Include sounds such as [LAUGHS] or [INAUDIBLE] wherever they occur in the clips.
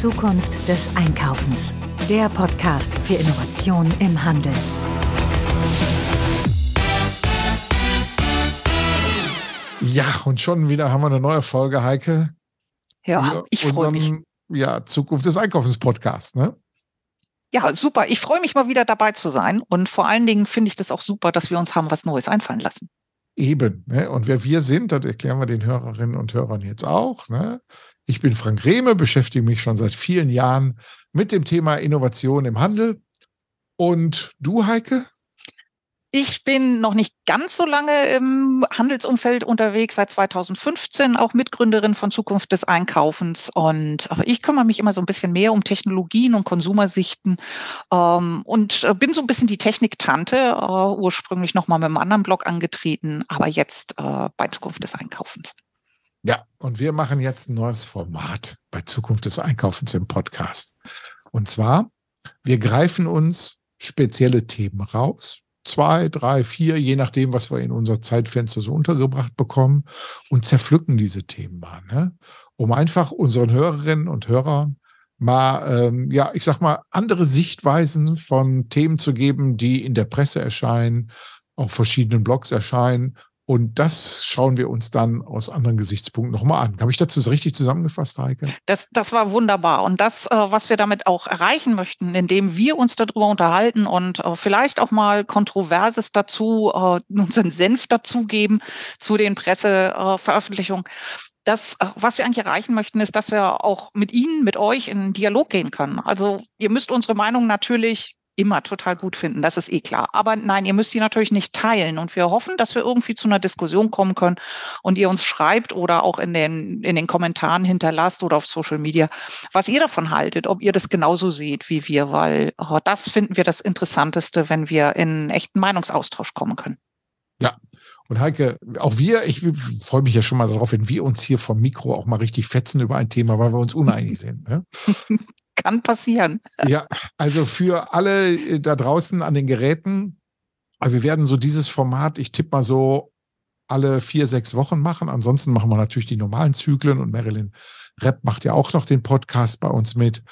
Zukunft des Einkaufens. Der Podcast für Innovation im Handel. Ja, und schon wieder haben wir eine neue Folge, Heike. Ja, ich freue mich. Ja, Zukunft des Einkaufens Podcast, ne? Ja, super. Ich freue mich mal wieder dabei zu sein. Und vor allen Dingen finde ich das auch super, dass wir uns haben was Neues einfallen lassen. Eben. Ne? Und wer wir sind, das erklären wir den Hörerinnen und Hörern jetzt auch. Ne? Ich bin Frank Rehme, beschäftige mich schon seit vielen Jahren mit dem Thema Innovation im Handel. Und du, Heike? Ich bin noch nicht ganz so lange im Handelsumfeld unterwegs, seit 2015 auch Mitgründerin von Zukunft des Einkaufens. Und ich kümmere mich immer so ein bisschen mehr um Technologien und Konsumersichten ähm, und äh, bin so ein bisschen die Techniktante, äh, ursprünglich nochmal mit einem anderen Blog angetreten, aber jetzt äh, bei Zukunft des Einkaufens. Ja, und wir machen jetzt ein neues Format bei Zukunft des Einkaufens im Podcast. Und zwar, wir greifen uns spezielle Themen raus, zwei, drei, vier, je nachdem, was wir in unser Zeitfenster so untergebracht bekommen und zerpflücken diese Themen mal, ne? um einfach unseren Hörerinnen und Hörern mal, ähm, ja, ich sag mal, andere Sichtweisen von Themen zu geben, die in der Presse erscheinen, auf verschiedenen Blogs erscheinen und das schauen wir uns dann aus anderen Gesichtspunkten nochmal an. Habe ich dazu so richtig zusammengefasst, Heike? Das, das war wunderbar. Und das, äh, was wir damit auch erreichen möchten, indem wir uns darüber unterhalten und äh, vielleicht auch mal Kontroverses dazu, äh, unseren Senf dazugeben zu den Presseveröffentlichungen. Das, was wir eigentlich erreichen möchten, ist, dass wir auch mit Ihnen, mit euch in Dialog gehen können. Also ihr müsst unsere Meinung natürlich immer total gut finden, das ist eh klar. Aber nein, ihr müsst die natürlich nicht teilen. Und wir hoffen, dass wir irgendwie zu einer Diskussion kommen können und ihr uns schreibt oder auch in den, in den Kommentaren hinterlasst oder auf Social Media, was ihr davon haltet, ob ihr das genauso seht wie wir, weil oh, das finden wir das Interessanteste, wenn wir in echten Meinungsaustausch kommen können. Ja, und Heike, auch wir, ich freue mich ja schon mal darauf, wenn wir uns hier vom Mikro auch mal richtig fetzen über ein Thema, weil wir uns uneinig sind. Ne? [LAUGHS] kann passieren. Ja, also für alle äh, da draußen an den Geräten, also wir werden so dieses Format, ich tippe mal so alle vier, sechs Wochen machen. Ansonsten machen wir natürlich die normalen Zyklen und Marilyn Repp macht ja auch noch den Podcast bei uns mit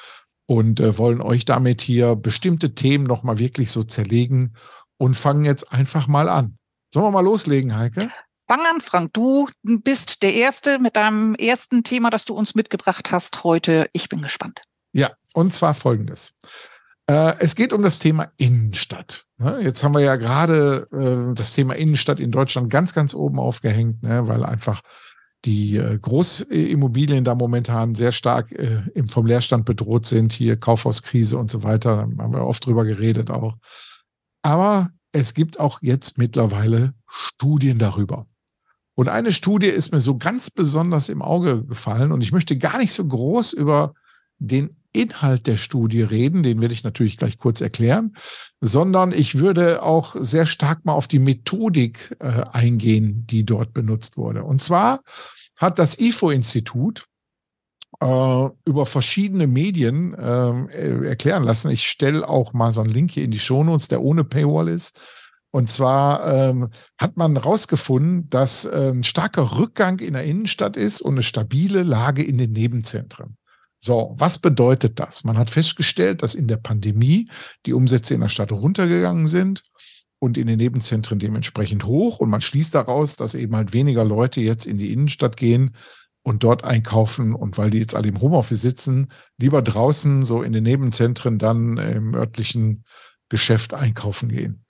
und äh, wollen euch damit hier bestimmte Themen nochmal wirklich so zerlegen und fangen jetzt einfach mal an. Sollen wir mal loslegen, Heike? Fang an, Frank. Du bist der Erste mit deinem ersten Thema, das du uns mitgebracht hast heute. Ich bin gespannt. Ja, und zwar folgendes. Äh, es geht um das Thema Innenstadt. Ne? Jetzt haben wir ja gerade äh, das Thema Innenstadt in Deutschland ganz, ganz oben aufgehängt, ne? weil einfach die äh, Großimmobilien da momentan sehr stark vom Leerstand bedroht sind, hier Kaufhauskrise und so weiter. Da haben wir oft drüber geredet auch. Aber es gibt auch jetzt mittlerweile Studien darüber. Und eine Studie ist mir so ganz besonders im Auge gefallen und ich möchte gar nicht so groß über den Inhalt der Studie reden, den werde ich natürlich gleich kurz erklären, sondern ich würde auch sehr stark mal auf die Methodik äh, eingehen, die dort benutzt wurde. Und zwar hat das IFO-Institut äh, über verschiedene Medien ähm, äh, erklären lassen. Ich stelle auch mal so einen Link hier in die Shownotes, der ohne Paywall ist. Und zwar ähm, hat man herausgefunden, dass äh, ein starker Rückgang in der Innenstadt ist und eine stabile Lage in den Nebenzentren. So, was bedeutet das? Man hat festgestellt, dass in der Pandemie die Umsätze in der Stadt runtergegangen sind und in den Nebenzentren dementsprechend hoch. Und man schließt daraus, dass eben halt weniger Leute jetzt in die Innenstadt gehen und dort einkaufen und weil die jetzt alle im Homeoffice sitzen, lieber draußen so in den Nebenzentren dann im örtlichen Geschäft einkaufen gehen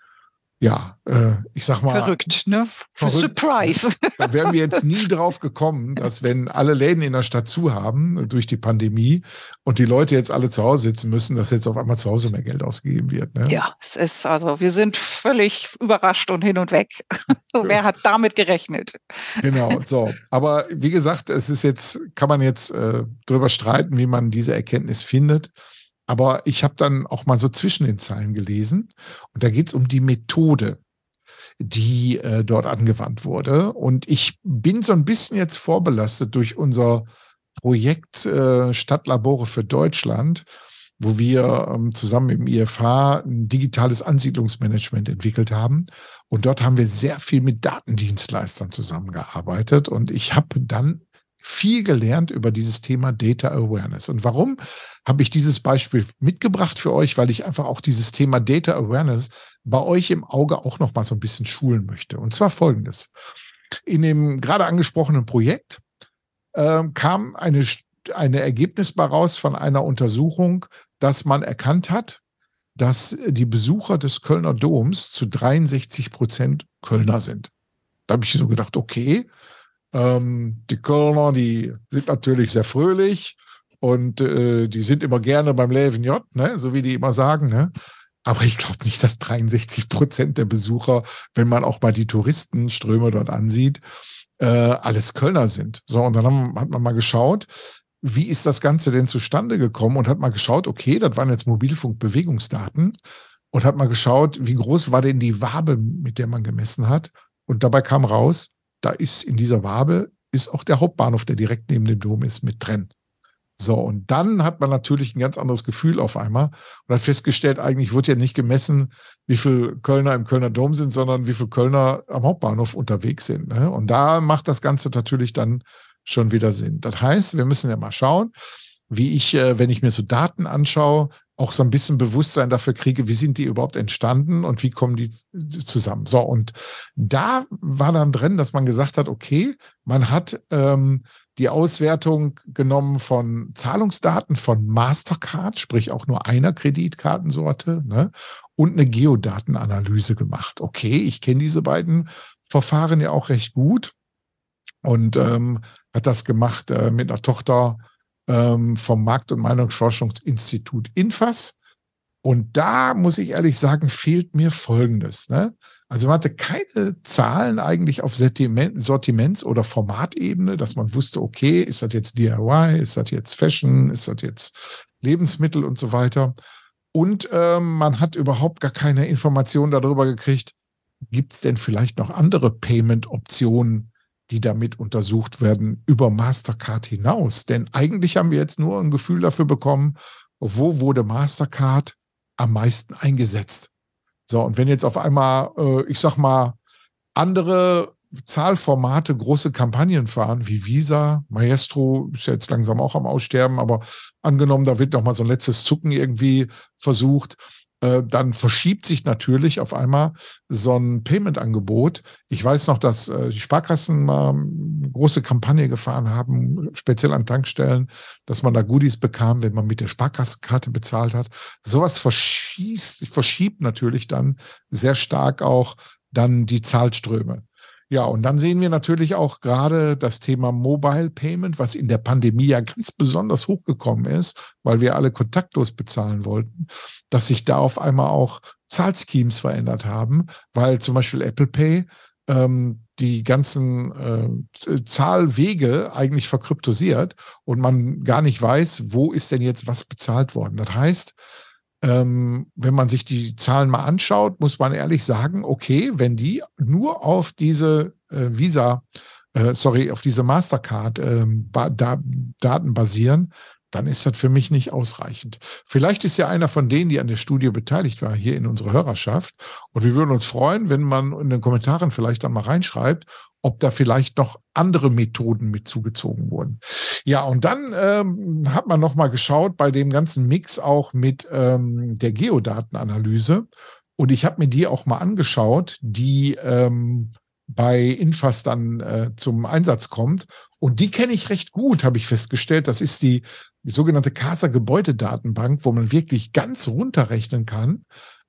ja, äh, ich sag mal. Verrückt, ne? Verrückt. Surprise. Da wären wir jetzt nie drauf gekommen, dass wenn alle Läden in der Stadt zu haben durch die Pandemie und die Leute jetzt alle zu Hause sitzen müssen, dass jetzt auf einmal zu Hause mehr Geld ausgegeben wird. Ne? Ja, es ist also, wir sind völlig überrascht und hin und weg. [LAUGHS] Wer hat damit gerechnet? Genau, [LAUGHS] so. Aber wie gesagt, es ist jetzt, kann man jetzt äh, drüber streiten, wie man diese Erkenntnis findet. Aber ich habe dann auch mal so zwischen den Zeilen gelesen und da geht es um die Methode, die äh, dort angewandt wurde. Und ich bin so ein bisschen jetzt vorbelastet durch unser Projekt äh, Stadtlabore für Deutschland, wo wir ähm, zusammen im IFH ein digitales Ansiedlungsmanagement entwickelt haben. Und dort haben wir sehr viel mit Datendienstleistern zusammengearbeitet. Und ich habe dann viel gelernt über dieses Thema Data Awareness. Und warum habe ich dieses Beispiel mitgebracht für euch? Weil ich einfach auch dieses Thema Data Awareness bei euch im Auge auch noch mal so ein bisschen schulen möchte. Und zwar folgendes. In dem gerade angesprochenen Projekt äh, kam eine, eine Ergebnis raus von einer Untersuchung, dass man erkannt hat, dass die Besucher des Kölner Doms zu 63 Prozent Kölner sind. Da habe ich so gedacht, okay, ähm, die Kölner, die sind natürlich sehr fröhlich und äh, die sind immer gerne beim Leven J, ne? so wie die immer sagen. Ne? Aber ich glaube nicht, dass 63 Prozent der Besucher, wenn man auch mal die Touristenströme dort ansieht, äh, alles Kölner sind. So, und dann haben, hat man mal geschaut, wie ist das Ganze denn zustande gekommen und hat mal geschaut, okay, das waren jetzt Mobilfunkbewegungsdaten und hat mal geschaut, wie groß war denn die Wabe, mit der man gemessen hat. Und dabei kam raus, da ist in dieser Wabe ist auch der Hauptbahnhof, der direkt neben dem Dom ist, mit drin. So, und dann hat man natürlich ein ganz anderes Gefühl auf einmal und hat festgestellt, eigentlich wird ja nicht gemessen, wie viel Kölner im Kölner Dom sind, sondern wie viel Kölner am Hauptbahnhof unterwegs sind. Ne? Und da macht das Ganze natürlich dann schon wieder Sinn. Das heißt, wir müssen ja mal schauen, wie ich, äh, wenn ich mir so Daten anschaue, auch so ein bisschen Bewusstsein dafür kriege, wie sind die überhaupt entstanden und wie kommen die zusammen. So, und da war dann drin, dass man gesagt hat, okay, man hat ähm, die Auswertung genommen von Zahlungsdaten von Mastercard, sprich auch nur einer Kreditkartensorte, ne, und eine Geodatenanalyse gemacht. Okay, ich kenne diese beiden Verfahren ja auch recht gut und ähm, hat das gemacht äh, mit einer Tochter ähm, vom Markt- und Meinungsforschungsinstitut Infas. Und da muss ich ehrlich sagen, fehlt mir Folgendes. Ne? Also man hatte keine Zahlen eigentlich auf Sortiments- oder Formatebene, dass man wusste, okay, ist das jetzt DIY, ist das jetzt Fashion, ist das jetzt Lebensmittel und so weiter. Und ähm, man hat überhaupt gar keine Informationen darüber gekriegt, gibt es denn vielleicht noch andere Payment-Optionen, die damit untersucht werden, über Mastercard hinaus. Denn eigentlich haben wir jetzt nur ein Gefühl dafür bekommen, wo wurde Mastercard am meisten eingesetzt. So, und wenn jetzt auf einmal, äh, ich sag mal, andere Zahlformate große Kampagnen fahren, wie Visa, Maestro ist ja jetzt langsam auch am Aussterben, aber angenommen, da wird noch mal so ein letztes Zucken irgendwie versucht, äh, dann verschiebt sich natürlich auf einmal so ein Payment-Angebot. Ich weiß noch, dass äh, die Sparkassen mal eine große Kampagne gefahren haben, speziell an Tankstellen, dass man da Goodies bekam, wenn man mit der Sparkassenkarte bezahlt hat. Sowas verschießt, verschiebt natürlich dann sehr stark auch dann die Zahlströme. Ja, und dann sehen wir natürlich auch gerade das Thema Mobile Payment, was in der Pandemie ja ganz besonders hochgekommen ist, weil wir alle kontaktlos bezahlen wollten, dass sich da auf einmal auch Zahlschemes verändert haben, weil zum Beispiel Apple Pay ähm, die ganzen äh, Zahlwege eigentlich verkryptosiert und man gar nicht weiß, wo ist denn jetzt was bezahlt worden. Das heißt, ähm, wenn man sich die Zahlen mal anschaut, muss man ehrlich sagen, okay, wenn die nur auf diese äh, Visa, äh, sorry, auf diese Mastercard äh, da, basieren, dann ist das für mich nicht ausreichend. Vielleicht ist ja einer von denen, die an der Studie beteiligt war, hier in unserer Hörerschaft. Und wir würden uns freuen, wenn man in den Kommentaren vielleicht dann mal reinschreibt, ob da vielleicht noch andere Methoden mit zugezogen wurden. Ja, und dann ähm, hat man noch mal geschaut bei dem ganzen Mix auch mit ähm, der Geodatenanalyse. Und ich habe mir die auch mal angeschaut, die ähm, bei Infas dann äh, zum Einsatz kommt. Und die kenne ich recht gut, habe ich festgestellt. Das ist die, die sogenannte Casa Gebäudedatenbank, wo man wirklich ganz runterrechnen kann,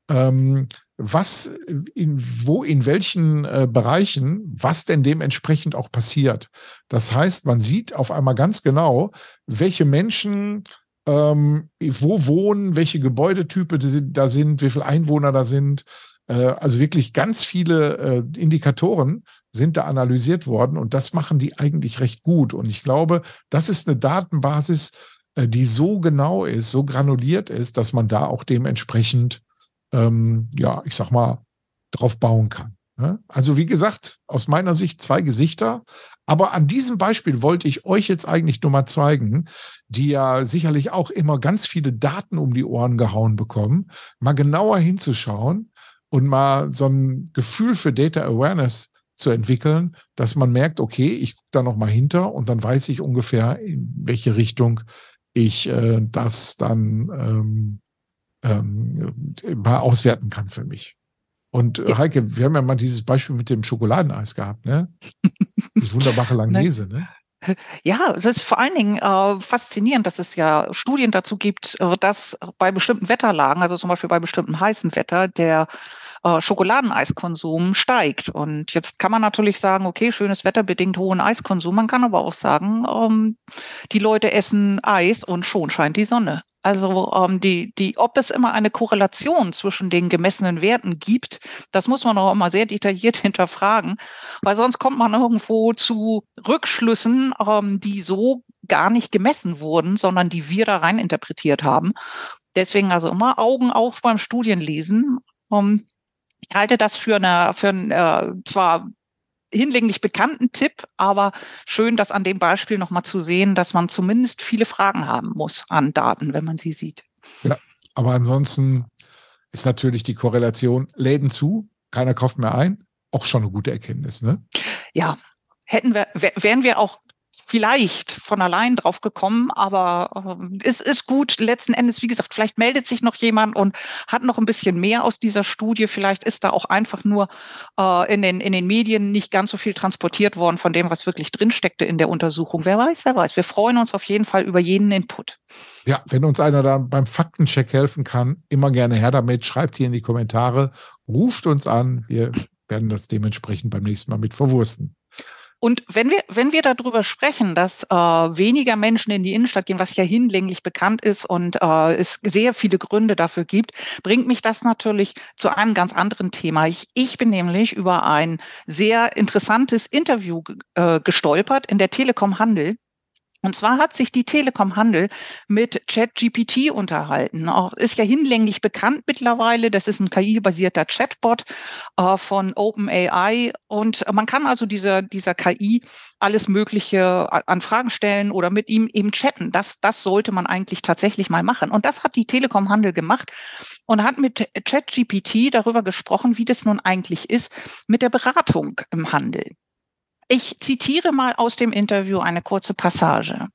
ähm, was in wo in welchen äh, Bereichen was denn dementsprechend auch passiert. Das heißt, man sieht auf einmal ganz genau, welche Menschen ähm, wo wohnen, welche Gebäudetypen da sind, wie viele Einwohner da sind. Äh, also wirklich ganz viele äh, Indikatoren sind da analysiert worden und das machen die eigentlich recht gut. Und ich glaube, das ist eine Datenbasis, äh, die so genau ist, so granuliert ist, dass man da auch dementsprechend ähm, ja, ich sag mal, drauf bauen kann. Ne? Also wie gesagt, aus meiner Sicht zwei Gesichter. Aber an diesem Beispiel wollte ich euch jetzt eigentlich nur mal zeigen, die ja sicherlich auch immer ganz viele Daten um die Ohren gehauen bekommen, mal genauer hinzuschauen und mal so ein Gefühl für Data Awareness zu entwickeln, dass man merkt, okay, ich gucke da noch mal hinter und dann weiß ich ungefähr, in welche Richtung ich äh, das dann ähm, ähm, mal auswerten kann für mich. Und äh, Heike, wir haben ja mal dieses Beispiel mit dem Schokoladeneis gehabt, ne? [LAUGHS] Das wunderbare Langnese, ne? Ja, es ist vor allen Dingen äh, faszinierend, dass es ja Studien dazu gibt, äh, dass bei bestimmten Wetterlagen, also zum Beispiel bei bestimmtem heißen Wetter, der äh, Schokoladeneiskonsum steigt. Und jetzt kann man natürlich sagen, okay, schönes Wetter bedingt hohen Eiskonsum. Man kann aber auch sagen, ähm, die Leute essen Eis und schon scheint die Sonne. Also ähm, die, die, ob es immer eine Korrelation zwischen den gemessenen Werten gibt, das muss man auch immer sehr detailliert [LAUGHS] hinterfragen, weil sonst kommt man irgendwo zu Rückschlüssen, ähm, die so gar nicht gemessen wurden, sondern die wir da rein interpretiert haben. Deswegen also immer Augen auf beim Studienlesen. Um, ich halte das für eine, für ein, äh, zwar hinlänglich bekannten Tipp, aber schön, das an dem Beispiel nochmal zu sehen, dass man zumindest viele Fragen haben muss an Daten, wenn man sie sieht. Ja, aber ansonsten ist natürlich die Korrelation Läden zu, keiner kauft mehr ein, auch schon eine gute Erkenntnis, ne? Ja, hätten wir, wären wir auch vielleicht von allein drauf gekommen, aber äh, es ist gut. Letzten Endes, wie gesagt, vielleicht meldet sich noch jemand und hat noch ein bisschen mehr aus dieser Studie. Vielleicht ist da auch einfach nur äh, in, den, in den Medien nicht ganz so viel transportiert worden von dem, was wirklich drinsteckte in der Untersuchung. Wer weiß, wer weiß. Wir freuen uns auf jeden Fall über jeden Input. Ja, wenn uns einer da beim Faktencheck helfen kann, immer gerne her damit. Schreibt hier in die Kommentare, ruft uns an. Wir werden das dementsprechend beim nächsten Mal mit verwursten. Und wenn wir, wenn wir darüber sprechen, dass äh, weniger Menschen in die Innenstadt gehen, was ja hinlänglich bekannt ist und äh, es sehr viele Gründe dafür gibt, bringt mich das natürlich zu einem ganz anderen Thema. Ich, ich bin nämlich über ein sehr interessantes Interview äh, gestolpert in der Telekom Handel und zwar hat sich die Telekom Handel mit ChatGPT unterhalten. Auch ist ja hinlänglich bekannt mittlerweile. Das ist ein KI-basierter Chatbot äh, von OpenAI. Und man kann also dieser, dieser KI alles Mögliche an Fragen stellen oder mit ihm eben chatten. Das, das sollte man eigentlich tatsächlich mal machen. Und das hat die Telekom Handel gemacht und hat mit ChatGPT darüber gesprochen, wie das nun eigentlich ist mit der Beratung im Handel. Ich zitiere mal aus dem Interview eine kurze Passage.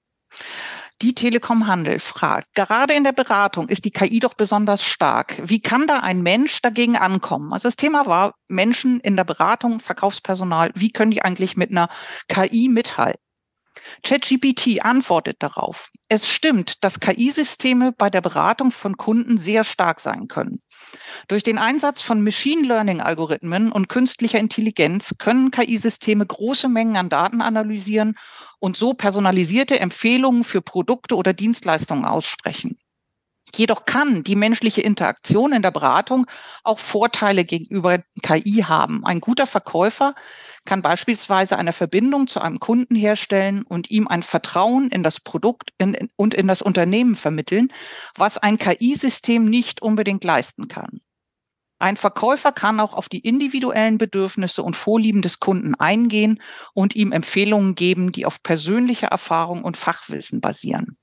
Die Telekom Handel fragt, gerade in der Beratung ist die KI doch besonders stark. Wie kann da ein Mensch dagegen ankommen? Also das Thema war Menschen in der Beratung, Verkaufspersonal, wie können die eigentlich mit einer KI mithalten? ChatGPT antwortet darauf. Es stimmt, dass KI-Systeme bei der Beratung von Kunden sehr stark sein können. Durch den Einsatz von Machine Learning-Algorithmen und künstlicher Intelligenz können KI-Systeme große Mengen an Daten analysieren und so personalisierte Empfehlungen für Produkte oder Dienstleistungen aussprechen. Jedoch kann die menschliche Interaktion in der Beratung auch Vorteile gegenüber KI haben. Ein guter Verkäufer kann beispielsweise eine Verbindung zu einem Kunden herstellen und ihm ein Vertrauen in das Produkt und in das Unternehmen vermitteln, was ein KI-System nicht unbedingt leisten kann. Ein Verkäufer kann auch auf die individuellen Bedürfnisse und Vorlieben des Kunden eingehen und ihm Empfehlungen geben, die auf persönlicher Erfahrung und Fachwissen basieren.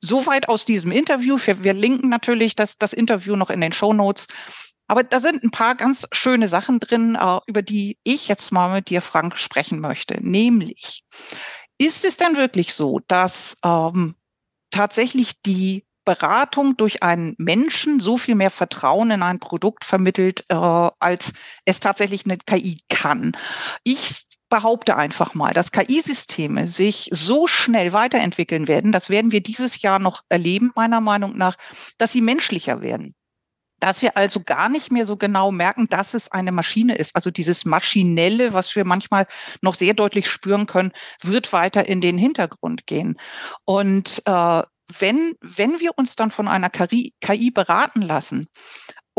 Soweit aus diesem Interview. Wir, wir linken natürlich das, das Interview noch in den Show Notes. Aber da sind ein paar ganz schöne Sachen drin, äh, über die ich jetzt mal mit dir, Frank, sprechen möchte. Nämlich, ist es denn wirklich so, dass ähm, tatsächlich die Beratung durch einen Menschen so viel mehr Vertrauen in ein Produkt vermittelt, äh, als es tatsächlich eine KI kann. Ich behaupte einfach mal, dass KI-Systeme sich so schnell weiterentwickeln werden, das werden wir dieses Jahr noch erleben, meiner Meinung nach, dass sie menschlicher werden dass wir also gar nicht mehr so genau merken, dass es eine Maschine ist. Also dieses Maschinelle, was wir manchmal noch sehr deutlich spüren können, wird weiter in den Hintergrund gehen. Und äh, wenn, wenn wir uns dann von einer KI, KI beraten lassen,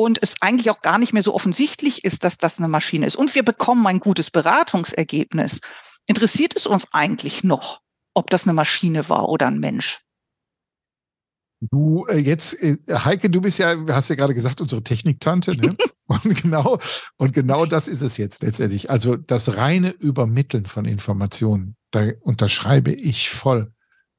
und es eigentlich auch gar nicht mehr so offensichtlich ist, dass das eine Maschine ist und wir bekommen ein gutes Beratungsergebnis, interessiert es uns eigentlich noch, ob das eine Maschine war oder ein Mensch? Du, äh, jetzt, äh, Heike, du bist ja, hast ja gerade gesagt, unsere Techniktante, ne? [LAUGHS] und genau, und genau das ist es jetzt letztendlich. Also das reine Übermitteln von Informationen, da unterschreibe ich voll,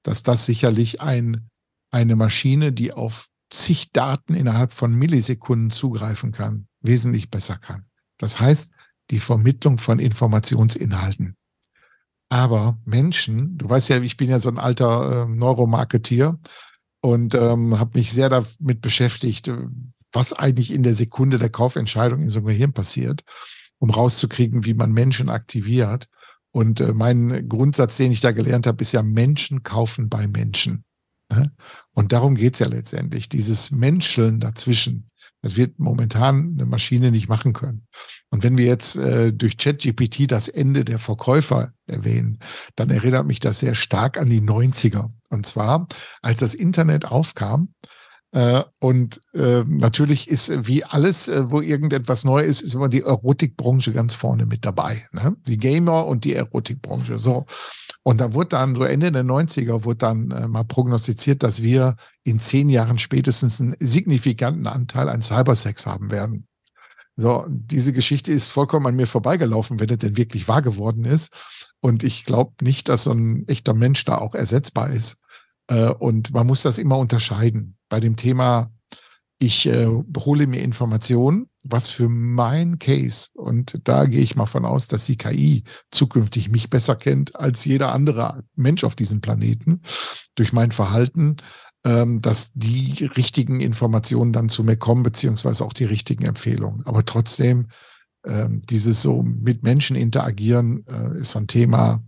dass das sicherlich ein, eine Maschine, die auf zig Daten innerhalb von Millisekunden zugreifen kann, wesentlich besser kann. Das heißt, die Vermittlung von Informationsinhalten. Aber Menschen, du weißt ja, ich bin ja so ein alter äh, Neuromarketeer und ähm, habe mich sehr damit beschäftigt, äh, was eigentlich in der Sekunde der Kaufentscheidung in so einem Gehirn passiert, um rauszukriegen, wie man Menschen aktiviert. Und äh, mein Grundsatz, den ich da gelernt habe, ist ja Menschen kaufen bei Menschen. Und darum geht's ja letztendlich. Dieses Menscheln dazwischen, das wird momentan eine Maschine nicht machen können. Und wenn wir jetzt äh, durch ChatGPT das Ende der Verkäufer erwähnen, dann erinnert mich das sehr stark an die 90er. Und zwar, als das Internet aufkam, äh, und äh, natürlich ist wie alles, äh, wo irgendetwas neu ist, ist immer die Erotikbranche ganz vorne mit dabei. Ne? Die Gamer und die Erotikbranche. So. Und da wurde dann so Ende der 90er wurde dann äh, mal prognostiziert, dass wir in zehn Jahren spätestens einen signifikanten Anteil an Cybersex haben werden. So, diese Geschichte ist vollkommen an mir vorbeigelaufen, wenn es denn wirklich wahr geworden ist. Und ich glaube nicht, dass so ein echter Mensch da auch ersetzbar ist. Äh, und man muss das immer unterscheiden. Bei dem Thema, ich äh, hole mir Informationen, was für mein Case, und da gehe ich mal von aus, dass die KI zukünftig mich besser kennt als jeder andere Mensch auf diesem Planeten durch mein Verhalten, ähm, dass die richtigen Informationen dann zu mir kommen, beziehungsweise auch die richtigen Empfehlungen. Aber trotzdem, ähm, dieses so mit Menschen interagieren äh, ist ein Thema,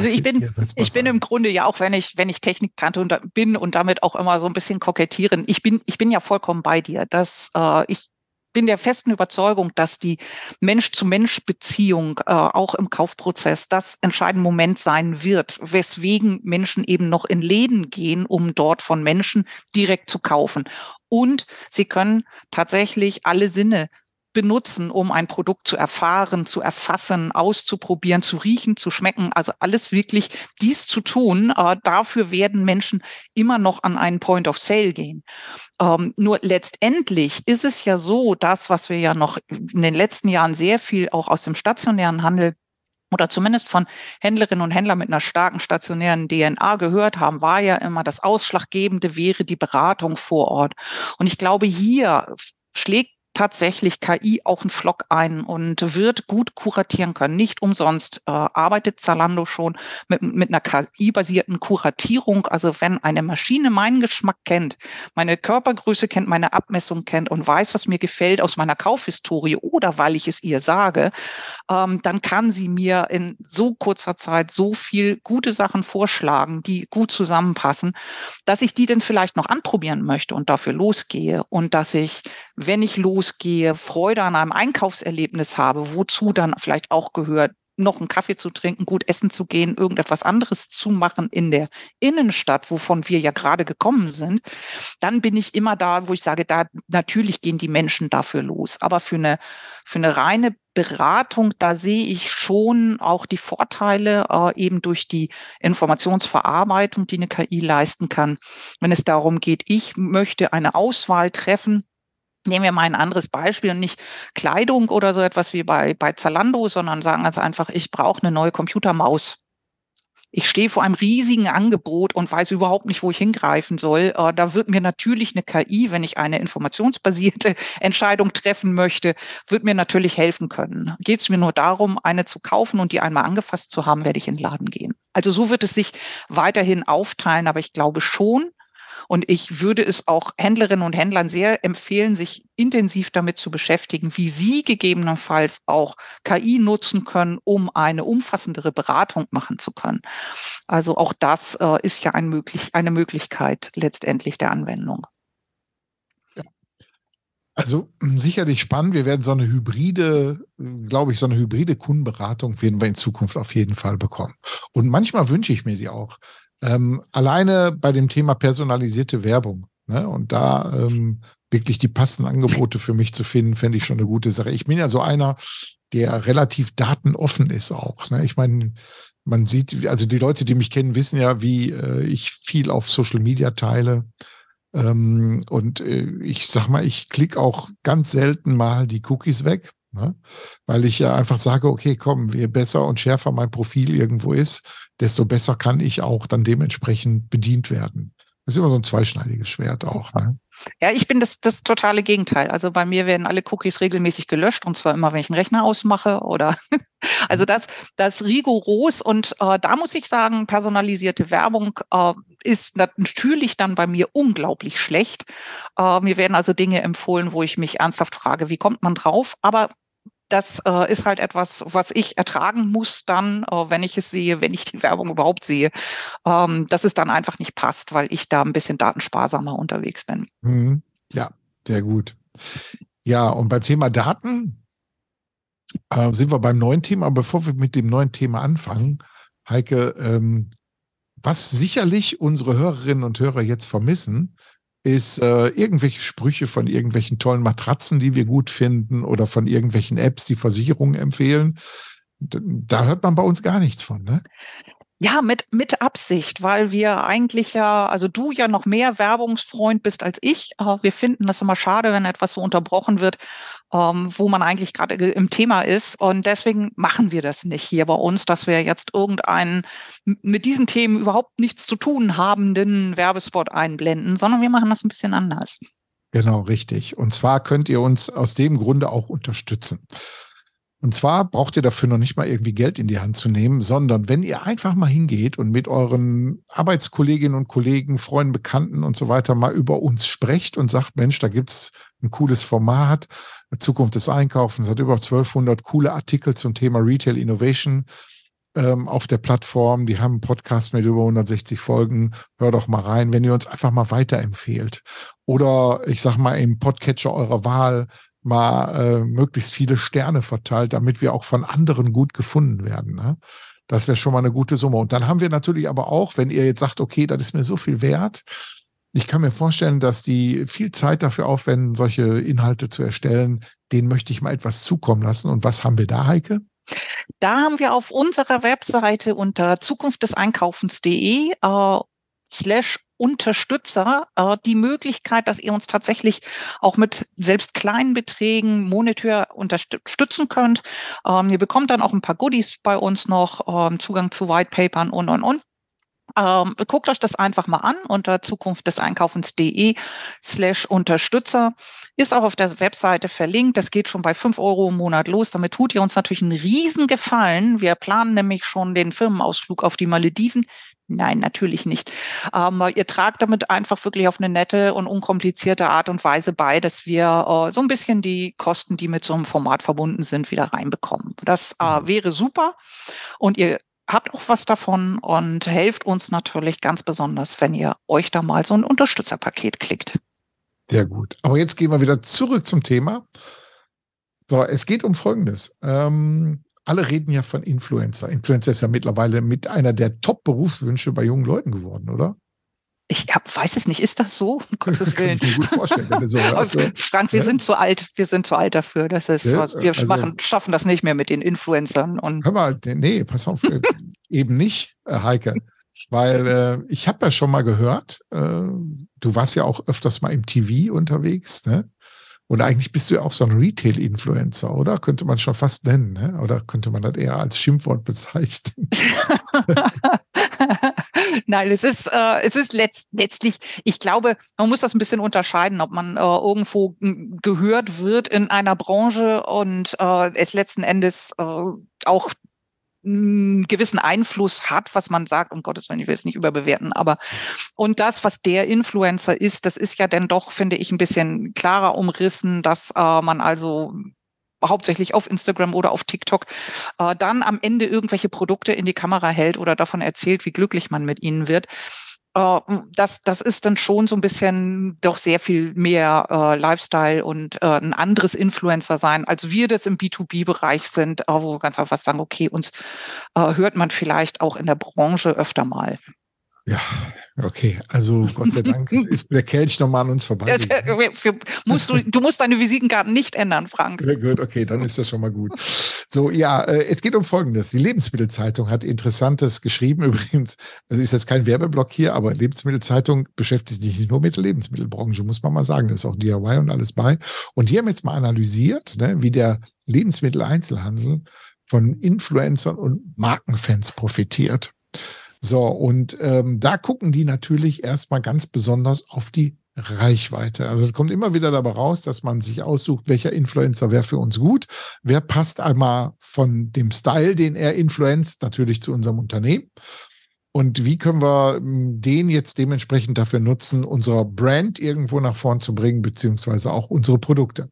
also ich bin, ich bin im Grunde ja auch, wenn ich, wenn ich Techniktante und bin und damit auch immer so ein bisschen kokettieren, ich bin, ich bin ja vollkommen bei dir, dass äh, ich bin der festen Überzeugung, dass die Mensch-zu-Mensch-Beziehung äh, auch im Kaufprozess das entscheidende Moment sein wird, weswegen Menschen eben noch in Läden gehen, um dort von Menschen direkt zu kaufen. Und sie können tatsächlich alle Sinne benutzen, um ein Produkt zu erfahren, zu erfassen, auszuprobieren, zu riechen, zu schmecken. Also alles wirklich dies zu tun. Äh, dafür werden Menschen immer noch an einen Point of Sale gehen. Ähm, nur letztendlich ist es ja so, das, was wir ja noch in den letzten Jahren sehr viel auch aus dem stationären Handel oder zumindest von Händlerinnen und Händlern mit einer starken stationären DNA gehört haben, war ja immer das Ausschlaggebende wäre die Beratung vor Ort. Und ich glaube, hier schlägt tatsächlich KI auch einen Flock ein und wird gut kuratieren können. Nicht umsonst äh, arbeitet Zalando schon mit, mit einer KI-basierten Kuratierung. Also wenn eine Maschine meinen Geschmack kennt, meine Körpergröße kennt, meine Abmessung kennt und weiß, was mir gefällt aus meiner Kaufhistorie oder weil ich es ihr sage, ähm, dann kann sie mir in so kurzer Zeit so viel gute Sachen vorschlagen, die gut zusammenpassen, dass ich die dann vielleicht noch anprobieren möchte und dafür losgehe und dass ich, wenn ich los losgehe, Freude an einem Einkaufserlebnis habe, wozu dann vielleicht auch gehört, noch einen Kaffee zu trinken, gut essen zu gehen, irgendetwas anderes zu machen in der Innenstadt, wovon wir ja gerade gekommen sind, dann bin ich immer da, wo ich sage, da natürlich gehen die Menschen dafür los. Aber für eine, für eine reine Beratung, da sehe ich schon auch die Vorteile äh, eben durch die Informationsverarbeitung, die eine KI leisten kann. Wenn es darum geht, ich möchte eine Auswahl treffen, Nehmen wir mal ein anderes Beispiel und nicht Kleidung oder so etwas wie bei, bei Zalando, sondern sagen ganz einfach, ich brauche eine neue Computermaus. Ich stehe vor einem riesigen Angebot und weiß überhaupt nicht, wo ich hingreifen soll. Äh, da wird mir natürlich eine KI, wenn ich eine informationsbasierte [LAUGHS] Entscheidung treffen möchte, wird mir natürlich helfen können. Geht es mir nur darum, eine zu kaufen und die einmal angefasst zu haben, werde ich in den Laden gehen. Also so wird es sich weiterhin aufteilen, aber ich glaube schon, und ich würde es auch Händlerinnen und Händlern sehr empfehlen, sich intensiv damit zu beschäftigen, wie sie gegebenenfalls auch KI nutzen können, um eine umfassendere Beratung machen zu können. Also auch das äh, ist ja ein möglich, eine Möglichkeit letztendlich der Anwendung. Also hm, sicherlich spannend. Wir werden so eine hybride, glaube ich, so eine hybride Kundenberatung werden wir in Zukunft auf jeden Fall bekommen. Und manchmal wünsche ich mir die auch. Ähm, alleine bei dem Thema personalisierte Werbung ne, und da ähm, wirklich die passenden Angebote für mich zu finden, fände ich schon eine gute Sache. Ich bin ja so einer, der relativ datenoffen ist auch. Ne? Ich meine, man sieht, also die Leute, die mich kennen, wissen ja, wie äh, ich viel auf Social Media teile. Ähm, und äh, ich sag mal, ich klicke auch ganz selten mal die Cookies weg. Ne? Weil ich ja einfach sage, okay, komm, je besser und schärfer mein Profil irgendwo ist, desto besser kann ich auch dann dementsprechend bedient werden. Das ist immer so ein zweischneidiges Schwert auch. Ne? Ja, ich bin das, das totale Gegenteil. Also bei mir werden alle Cookies regelmäßig gelöscht und zwar immer, wenn ich einen Rechner ausmache oder [LAUGHS] also das, das rigoros und äh, da muss ich sagen, personalisierte Werbung äh, ist natürlich dann bei mir unglaublich schlecht. Äh, mir werden also Dinge empfohlen, wo ich mich ernsthaft frage, wie kommt man drauf? Aber das äh, ist halt etwas, was ich ertragen muss dann, äh, wenn ich es sehe, wenn ich die Werbung überhaupt sehe, ähm, dass es dann einfach nicht passt, weil ich da ein bisschen datensparsamer unterwegs bin. Mhm. Ja, sehr gut. Ja, und beim Thema Daten äh, sind wir beim neuen Thema. Bevor wir mit dem neuen Thema anfangen, Heike, ähm, was sicherlich unsere Hörerinnen und Hörer jetzt vermissen, ist äh, irgendwelche Sprüche von irgendwelchen tollen Matratzen, die wir gut finden oder von irgendwelchen Apps, die Versicherungen empfehlen. Da hört man bei uns gar nichts von, ne? Ja, mit, mit Absicht, weil wir eigentlich ja, also du ja noch mehr Werbungsfreund bist als ich. Wir finden das immer schade, wenn etwas so unterbrochen wird, ähm, wo man eigentlich gerade im Thema ist. Und deswegen machen wir das nicht hier bei uns, dass wir jetzt irgendeinen mit diesen Themen überhaupt nichts zu tun habenden Werbespot einblenden, sondern wir machen das ein bisschen anders. Genau, richtig. Und zwar könnt ihr uns aus dem Grunde auch unterstützen. Und zwar braucht ihr dafür noch nicht mal irgendwie Geld in die Hand zu nehmen, sondern wenn ihr einfach mal hingeht und mit euren Arbeitskolleginnen und Kollegen, Freunden, Bekannten und so weiter mal über uns sprecht und sagt, Mensch, da gibt's ein cooles Format, Zukunft des Einkaufens, hat über 1200 coole Artikel zum Thema Retail Innovation ähm, auf der Plattform. Die haben einen Podcast mit über 160 Folgen. Hör doch mal rein, wenn ihr uns einfach mal weiterempfehlt. Oder ich sag mal im Podcatcher eurer Wahl mal äh, möglichst viele Sterne verteilt, damit wir auch von anderen gut gefunden werden. Ne? Das wäre schon mal eine gute Summe. Und dann haben wir natürlich aber auch, wenn ihr jetzt sagt, okay, das ist mir so viel wert, ich kann mir vorstellen, dass die viel Zeit dafür aufwenden, solche Inhalte zu erstellen. Denen möchte ich mal etwas zukommen lassen. Und was haben wir da, Heike? Da haben wir auf unserer Webseite unter zukunftdeseinkaufens.de äh, slash Unterstützer äh, die Möglichkeit, dass ihr uns tatsächlich auch mit selbst kleinen Beträgen monetär unterstützen könnt. Ähm, ihr bekommt dann auch ein paar Goodies bei uns noch, ähm, Zugang zu White Papern und, und, und. Ähm, guckt euch das einfach mal an unter zukunftdeseinkaufens.de slash Unterstützer. Ist auch auf der Webseite verlinkt. Das geht schon bei fünf Euro im Monat los. Damit tut ihr uns natürlich einen riesen Gefallen. Wir planen nämlich schon den Firmenausflug auf die Malediven. Nein, natürlich nicht. Ähm, ihr tragt damit einfach wirklich auf eine nette und unkomplizierte Art und Weise bei, dass wir äh, so ein bisschen die Kosten, die mit so einem Format verbunden sind, wieder reinbekommen. Das äh, mhm. wäre super. Und ihr habt auch was davon und helft uns natürlich ganz besonders, wenn ihr euch da mal so ein Unterstützerpaket klickt. Sehr gut. Aber jetzt gehen wir wieder zurück zum Thema. So, es geht um Folgendes. Ähm, alle reden ja von Influencer. Influencer ist ja mittlerweile mit einer der Top-Berufswünsche bei jungen Leuten geworden, oder? Ich hab, weiß es nicht, ist das so? Um [LAUGHS] Gottes Willen. Kann ich mir gut vorstellen, wenn du so [LAUGHS] hörst. Also, Frank, wir ja? sind zu alt, wir sind zu alt dafür. Das ist, ja, wir also, machen, schaffen das nicht mehr mit den Influencern. Und hör mal, nee, pass auf, äh, [LAUGHS] eben nicht, äh, Heike. Weil äh, ich habe ja schon mal gehört, äh, du warst ja auch öfters mal im TV unterwegs, ne? Und eigentlich bist du ja auch so ein Retail-Influencer, oder? Könnte man schon fast nennen, ne? Oder könnte man das eher als Schimpfwort bezeichnen? [LAUGHS] Nein, es ist, äh, es ist letzt, letztlich, ich glaube, man muss das ein bisschen unterscheiden, ob man äh, irgendwo gehört wird in einer Branche und äh, es letzten Endes äh, auch einen gewissen Einfluss hat, was man sagt, um Gottes Willen, ich will es nicht überbewerten, aber und das, was der Influencer ist, das ist ja dann doch, finde ich, ein bisschen klarer umrissen, dass äh, man also hauptsächlich auf Instagram oder auf TikTok, äh, dann am Ende irgendwelche Produkte in die Kamera hält oder davon erzählt, wie glücklich man mit ihnen wird. Äh, das, das ist dann schon so ein bisschen doch sehr viel mehr äh, Lifestyle und äh, ein anderes Influencer sein, als wir das im B2B-Bereich sind, äh, wo wir ganz einfach sagen, okay, uns äh, hört man vielleicht auch in der Branche öfter mal. Ja, okay. Also Gott sei Dank ist der Kelch nochmal an uns [LAUGHS] vorbei. musst du, du musst deine Visitenkarten nicht ändern, Frank. Ja, gut, okay, dann ist das schon mal gut. So, ja, äh, es geht um Folgendes. Die Lebensmittelzeitung hat Interessantes geschrieben. [LAUGHS] Übrigens, das ist jetzt kein Werbeblock hier, aber Lebensmittelzeitung beschäftigt sich nicht nur mit der Lebensmittelbranche, muss man mal sagen. Da ist auch DIY und alles bei. Und die haben jetzt mal analysiert, ne, wie der Lebensmitteleinzelhandel von Influencern und Markenfans profitiert. So, und ähm, da gucken die natürlich erstmal ganz besonders auf die Reichweite. Also es kommt immer wieder dabei raus, dass man sich aussucht, welcher Influencer wäre für uns gut, wer passt einmal von dem Style, den er influenzt, natürlich zu unserem Unternehmen. Und wie können wir hm, den jetzt dementsprechend dafür nutzen, unsere Brand irgendwo nach vorn zu bringen, beziehungsweise auch unsere Produkte.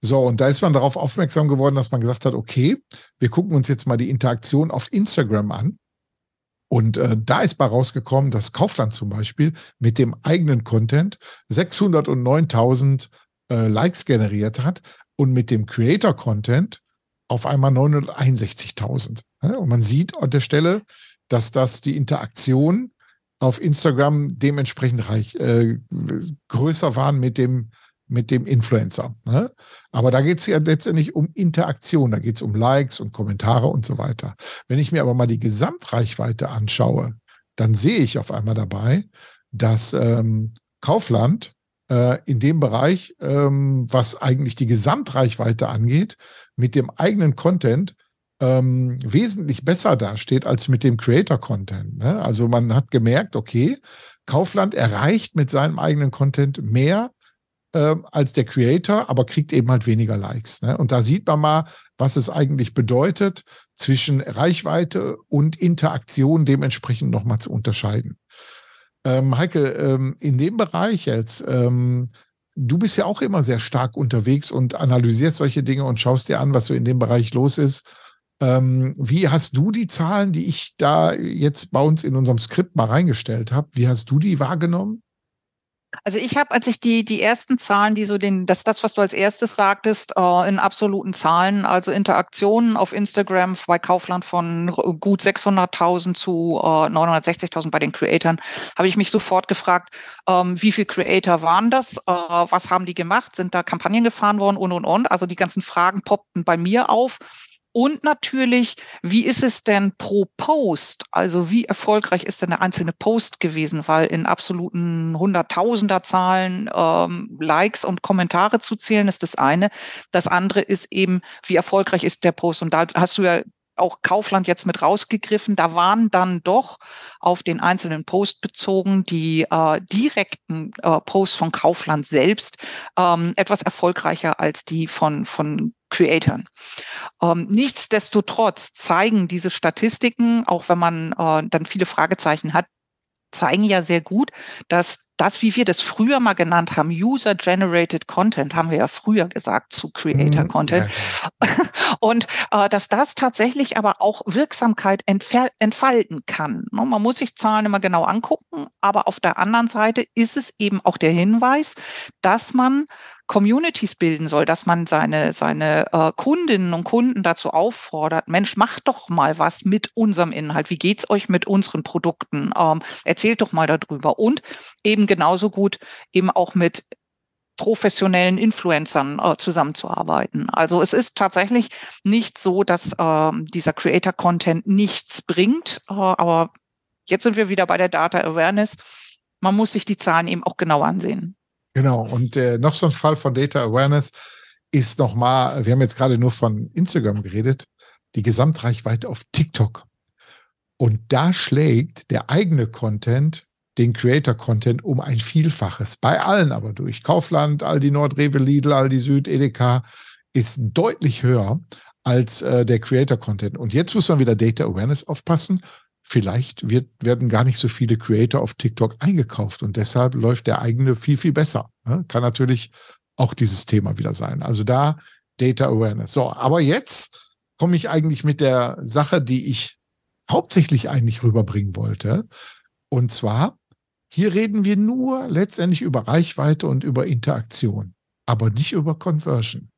So, und da ist man darauf aufmerksam geworden, dass man gesagt hat, okay, wir gucken uns jetzt mal die Interaktion auf Instagram an. Und äh, da ist bei rausgekommen, dass Kaufland zum Beispiel mit dem eigenen Content 609.000 äh, Likes generiert hat und mit dem Creator-Content auf einmal 961.000. Und man sieht an der Stelle, dass das die Interaktion auf Instagram dementsprechend reich, äh, größer waren mit dem, mit dem Influencer. Ne? Aber da geht es ja letztendlich um Interaktion, da geht es um Likes und Kommentare und so weiter. Wenn ich mir aber mal die Gesamtreichweite anschaue, dann sehe ich auf einmal dabei, dass ähm, Kaufland äh, in dem Bereich, ähm, was eigentlich die Gesamtreichweite angeht, mit dem eigenen Content ähm, wesentlich besser dasteht als mit dem Creator-Content. Ne? Also man hat gemerkt, okay, Kaufland erreicht mit seinem eigenen Content mehr äh, als der Creator, aber kriegt eben halt weniger Likes. Ne? Und da sieht man mal, was es eigentlich bedeutet, zwischen Reichweite und Interaktion dementsprechend nochmal zu unterscheiden. Ähm, Heike, ähm, in dem Bereich jetzt, ähm, du bist ja auch immer sehr stark unterwegs und analysierst solche Dinge und schaust dir an, was so in dem Bereich los ist. Ähm, wie hast du die Zahlen, die ich da jetzt bei uns in unserem Skript mal reingestellt habe, wie hast du die wahrgenommen? Also ich habe, als ich die, die ersten Zahlen, die so den, das, das, was du als erstes sagtest, äh, in absoluten Zahlen, also Interaktionen auf Instagram bei Kaufland von gut 600.000 zu äh, 960.000 bei den Creatoren, habe ich mich sofort gefragt, ähm, wie viele Creator waren das? Äh, was haben die gemacht? Sind da Kampagnen gefahren worden und, und, und? Also die ganzen Fragen poppten bei mir auf. Und natürlich, wie ist es denn pro Post? Also wie erfolgreich ist denn der einzelne Post gewesen? Weil in absoluten Hunderttausender Zahlen ähm, Likes und Kommentare zu zählen, ist das eine. Das andere ist eben, wie erfolgreich ist der Post? Und da hast du ja auch Kaufland jetzt mit rausgegriffen. Da waren dann doch auf den einzelnen Post bezogen die äh, direkten äh, Posts von Kaufland selbst ähm, etwas erfolgreicher als die von, von Creatoren. Ähm, nichtsdestotrotz zeigen diese Statistiken, auch wenn man äh, dann viele Fragezeichen hat, zeigen ja sehr gut, dass das, wie wir das früher mal genannt haben, User-Generated Content, haben wir ja früher gesagt zu Creator-Content. Mhm, ja. [LAUGHS] Und äh, dass das tatsächlich aber auch Wirksamkeit entfalten kann. Ne, man muss sich Zahlen immer genau angucken, aber auf der anderen Seite ist es eben auch der Hinweis, dass man Communities bilden soll, dass man seine, seine äh, Kundinnen und Kunden dazu auffordert, Mensch, macht doch mal was mit unserem Inhalt. Wie geht's euch mit unseren Produkten? Ähm, erzählt doch mal darüber. Und eben genauso gut eben auch mit professionellen Influencern äh, zusammenzuarbeiten. Also es ist tatsächlich nicht so, dass äh, dieser Creator-Content nichts bringt, äh, aber jetzt sind wir wieder bei der Data Awareness. Man muss sich die Zahlen eben auch genau ansehen. Genau, und äh, noch so ein Fall von Data Awareness ist nochmal, wir haben jetzt gerade nur von Instagram geredet, die Gesamtreichweite auf TikTok. Und da schlägt der eigene Content den Creator-Content um ein Vielfaches. Bei allen aber durch. Kaufland, Aldi Nord, Rewe, Lidl, Aldi Süd, Edeka ist deutlich höher als äh, der Creator-Content. Und jetzt muss man wieder Data Awareness aufpassen vielleicht wird, werden gar nicht so viele Creator auf TikTok eingekauft und deshalb läuft der eigene viel, viel besser. Ne? Kann natürlich auch dieses Thema wieder sein. Also da Data Awareness. So, aber jetzt komme ich eigentlich mit der Sache, die ich hauptsächlich eigentlich rüberbringen wollte. Und zwar, hier reden wir nur letztendlich über Reichweite und über Interaktion, aber nicht über Conversion.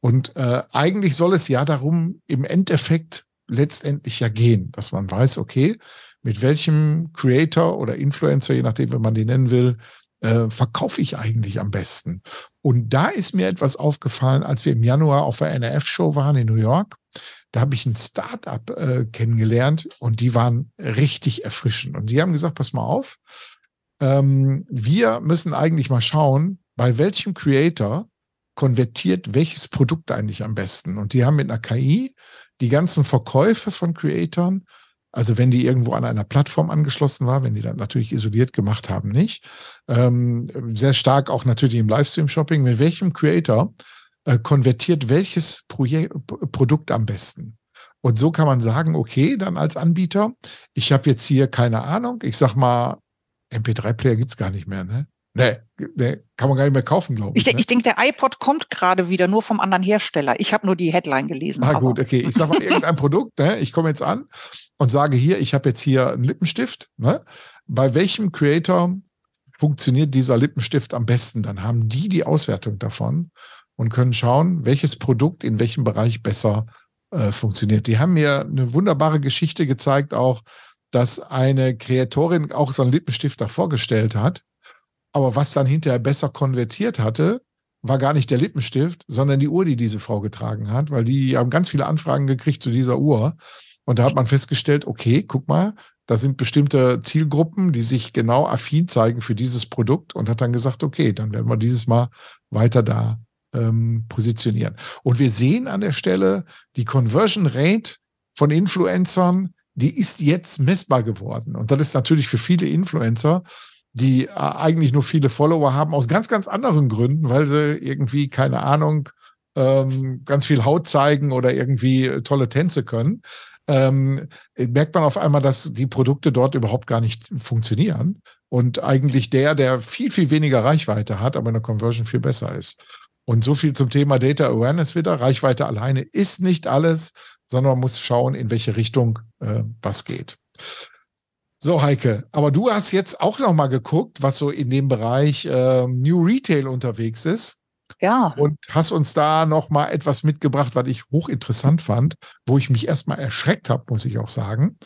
Und äh, eigentlich soll es ja darum im Endeffekt letztendlich ja gehen, dass man weiß, okay, mit welchem Creator oder Influencer, je nachdem, wie man die nennen will, äh, verkaufe ich eigentlich am besten. Und da ist mir etwas aufgefallen, als wir im Januar auf der NRF-Show waren in New York. Da habe ich ein Startup äh, kennengelernt und die waren richtig erfrischend. Und die haben gesagt, pass mal auf, ähm, wir müssen eigentlich mal schauen, bei welchem Creator konvertiert welches Produkt eigentlich am besten. Und die haben mit einer KI die ganzen Verkäufe von Creatoren Also wenn die irgendwo an einer Plattform angeschlossen war, wenn die dann natürlich isoliert gemacht haben, nicht. Ähm, sehr stark auch natürlich im Livestream-Shopping. Mit welchem Creator äh, konvertiert welches Projek Produkt am besten? Und so kann man sagen, okay, dann als Anbieter, ich habe jetzt hier keine Ahnung, ich sag mal, MP3-Player gibt's gar nicht mehr, ne? Nee, nee, kann man gar nicht mehr kaufen, glaube ich. Ich, ne? ich denke, der iPod kommt gerade wieder, nur vom anderen Hersteller. Ich habe nur die Headline gelesen. Ah, gut, okay. Ich sage mal irgendein [LAUGHS] Produkt, ne? ich komme jetzt an und sage hier, ich habe jetzt hier einen Lippenstift. Ne? Bei welchem Creator funktioniert dieser Lippenstift am besten? Dann haben die die Auswertung davon und können schauen, welches Produkt in welchem Bereich besser äh, funktioniert. Die haben mir eine wunderbare Geschichte gezeigt, auch, dass eine Kreatorin auch so einen Lippenstift da vorgestellt hat aber was dann hinterher besser konvertiert hatte, war gar nicht der Lippenstift, sondern die Uhr, die diese Frau getragen hat, weil die haben ganz viele Anfragen gekriegt zu dieser Uhr. Und da hat man festgestellt, okay, guck mal, da sind bestimmte Zielgruppen, die sich genau affin zeigen für dieses Produkt und hat dann gesagt, okay, dann werden wir dieses Mal weiter da ähm, positionieren. Und wir sehen an der Stelle, die Conversion Rate von Influencern, die ist jetzt messbar geworden. Und das ist natürlich für viele Influencer die äh, eigentlich nur viele Follower haben, aus ganz, ganz anderen Gründen, weil sie irgendwie, keine Ahnung, ähm, ganz viel Haut zeigen oder irgendwie äh, tolle Tänze können, ähm, merkt man auf einmal, dass die Produkte dort überhaupt gar nicht funktionieren. Und eigentlich der, der viel, viel weniger Reichweite hat, aber in der Conversion viel besser ist. Und so viel zum Thema Data Awareness wieder. Reichweite alleine ist nicht alles, sondern man muss schauen, in welche Richtung äh, was geht. So, Heike, aber du hast jetzt auch noch mal geguckt, was so in dem Bereich äh, New Retail unterwegs ist. Ja. Und hast uns da noch mal etwas mitgebracht, was ich hochinteressant fand, wo ich mich erstmal erschreckt habe, muss ich auch sagen,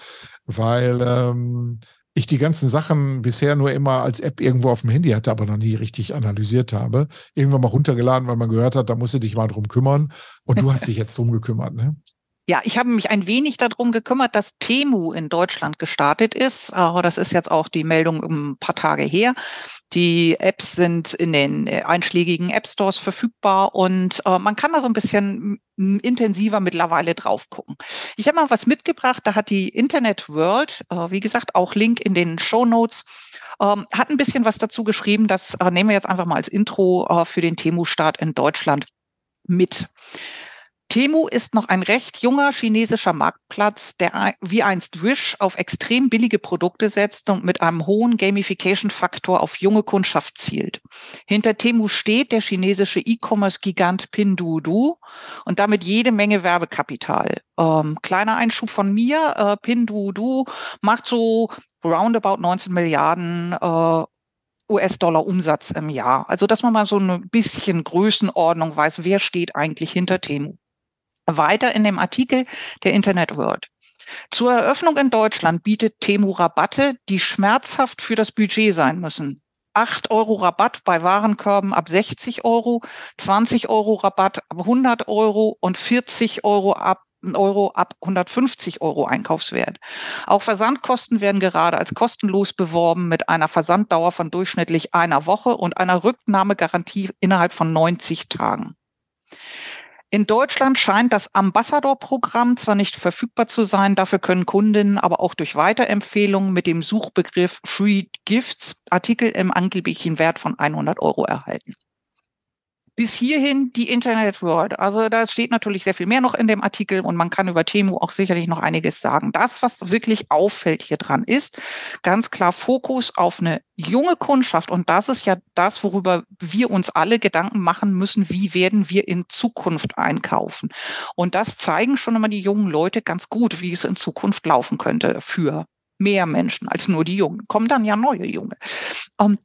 weil ähm, ich die ganzen Sachen bisher nur immer als App irgendwo auf dem Handy hatte, aber noch nie richtig analysiert habe. Irgendwann mal runtergeladen, weil man gehört hat, da musst du dich mal drum kümmern. Und du hast [LAUGHS] dich jetzt drum gekümmert, ne? Ja, ich habe mich ein wenig darum gekümmert, dass Temu in Deutschland gestartet ist. Das ist jetzt auch die Meldung ein paar Tage her. Die Apps sind in den äh, einschlägigen App Stores verfügbar und äh, man kann da so ein bisschen intensiver mittlerweile drauf gucken. Ich habe mal was mitgebracht, da hat die Internet World, äh, wie gesagt, auch Link in den Show Notes, ähm, hat ein bisschen was dazu geschrieben. Das nehmen wir jetzt einfach mal als Intro für den Temu-Start in Deutschland mit. Temu ist noch ein recht junger chinesischer Marktplatz, der wie einst Wish auf extrem billige Produkte setzt und mit einem hohen Gamification-Faktor auf junge Kundschaft zielt. Hinter Temu steht der chinesische E-Commerce-Gigant Pinduoduo und damit jede Menge Werbekapital. Ähm, kleiner Einschub von mir, äh, Pinduoduo macht so roundabout 19 Milliarden äh, US-Dollar Umsatz im Jahr. Also, dass man mal so ein bisschen Größenordnung weiß, wer steht eigentlich hinter Temu. Weiter in dem Artikel der Internet World. Zur Eröffnung in Deutschland bietet Temu Rabatte, die schmerzhaft für das Budget sein müssen. 8 Euro Rabatt bei Warenkörben ab 60 Euro, 20 Euro Rabatt ab 100 Euro und 40 Euro ab Euro ab 150 Euro Einkaufswert. Auch Versandkosten werden gerade als kostenlos beworben mit einer Versanddauer von durchschnittlich einer Woche und einer Rücknahmegarantie innerhalb von 90 Tagen. In Deutschland scheint das Ambassador-Programm zwar nicht verfügbar zu sein, dafür können Kundinnen aber auch durch Weiterempfehlungen mit dem Suchbegriff Free Gifts Artikel im angeblichen Wert von 100 Euro erhalten bis hierhin die Internet World. Also da steht natürlich sehr viel mehr noch in dem Artikel und man kann über Temu auch sicherlich noch einiges sagen. Das, was wirklich auffällt hier dran, ist ganz klar Fokus auf eine junge Kundschaft. Und das ist ja das, worüber wir uns alle Gedanken machen müssen, wie werden wir in Zukunft einkaufen. Und das zeigen schon immer die jungen Leute ganz gut, wie es in Zukunft laufen könnte für mehr Menschen als nur die Jungen. Kommen dann ja neue Junge. Und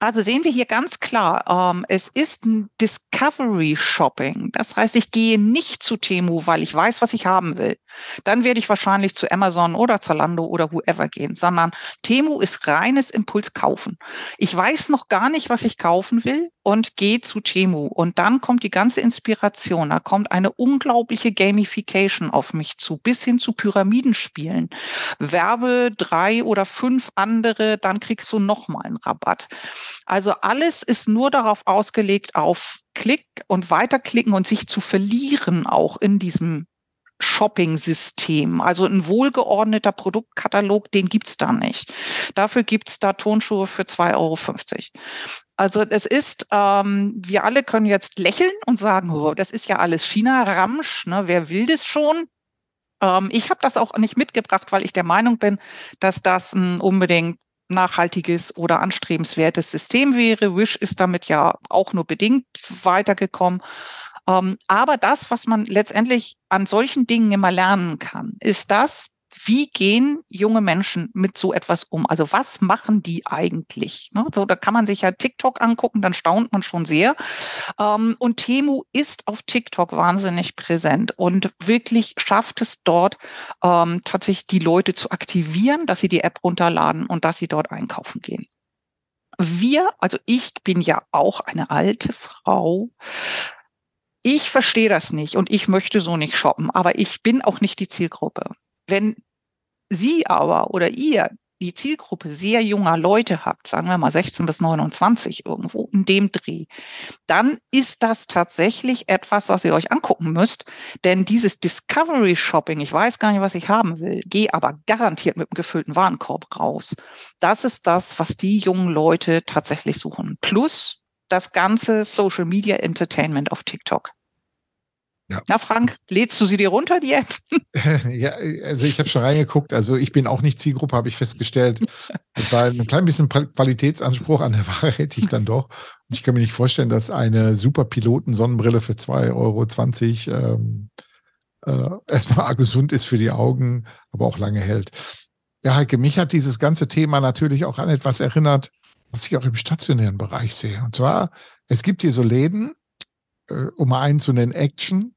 also sehen wir hier ganz klar, ähm, es ist ein Discovery Shopping. Das heißt, ich gehe nicht zu Temu, weil ich weiß, was ich haben will. Dann werde ich wahrscheinlich zu Amazon oder Zalando oder whoever gehen, sondern Temu ist reines Impulskaufen. Ich weiß noch gar nicht, was ich kaufen will und gehe zu Temu. Und dann kommt die ganze Inspiration. Da kommt eine unglaubliche Gamification auf mich zu, bis hin zu Pyramidenspielen. Werbe drei oder fünf andere, dann kriegst du nochmal einen Rabatt. Also alles ist nur darauf ausgelegt, auf Klick und weiterklicken und sich zu verlieren auch in diesem Shopping-System. Also ein wohlgeordneter Produktkatalog, den gibt's da nicht. Dafür gibt's da Tonschuhe für 2,50 Euro. Also es ist, ähm, wir alle können jetzt lächeln und sagen, oh, das ist ja alles China-Ramsch, ne? wer will das schon? Ähm, ich habe das auch nicht mitgebracht, weil ich der Meinung bin, dass das ein unbedingt nachhaltiges oder anstrebenswertes System wäre. Wish ist damit ja auch nur bedingt weitergekommen. Ähm, aber das, was man letztendlich an solchen Dingen immer lernen kann, ist das, wie gehen junge Menschen mit so etwas um? Also was machen die eigentlich? Ne? So, da kann man sich ja TikTok angucken, dann staunt man schon sehr. Ähm, und Temu ist auf TikTok wahnsinnig präsent und wirklich schafft es dort ähm, tatsächlich die Leute zu aktivieren, dass sie die App runterladen und dass sie dort einkaufen gehen. Wir, also ich bin ja auch eine alte Frau, ich verstehe das nicht und ich möchte so nicht shoppen, aber ich bin auch nicht die Zielgruppe. Wenn Sie aber oder ihr die Zielgruppe sehr junger Leute habt, sagen wir mal 16 bis 29 irgendwo in dem Dreh, dann ist das tatsächlich etwas, was ihr euch angucken müsst. Denn dieses Discovery Shopping, ich weiß gar nicht, was ich haben will, gehe aber garantiert mit einem gefüllten Warenkorb raus. Das ist das, was die jungen Leute tatsächlich suchen. Plus das ganze Social Media Entertainment auf TikTok. Ja. Na, Frank, lädst du sie dir runter, die App? [LAUGHS] [LAUGHS] ja, also ich habe schon reingeguckt. Also ich bin auch nicht Zielgruppe, habe ich festgestellt. Weil ein klein bisschen Qualitätsanspruch an der Ware hätte ich dann doch. Und ich kann mir nicht vorstellen, dass eine super Piloten-Sonnenbrille für 2,20 Euro ähm, äh, erstmal [LAUGHS] gesund ist für die Augen, aber auch lange hält. Ja, Heike, mich hat dieses ganze Thema natürlich auch an etwas erinnert, was ich auch im stationären Bereich sehe. Und zwar, es gibt hier so Läden, äh, um mal einen zu nennen, Action.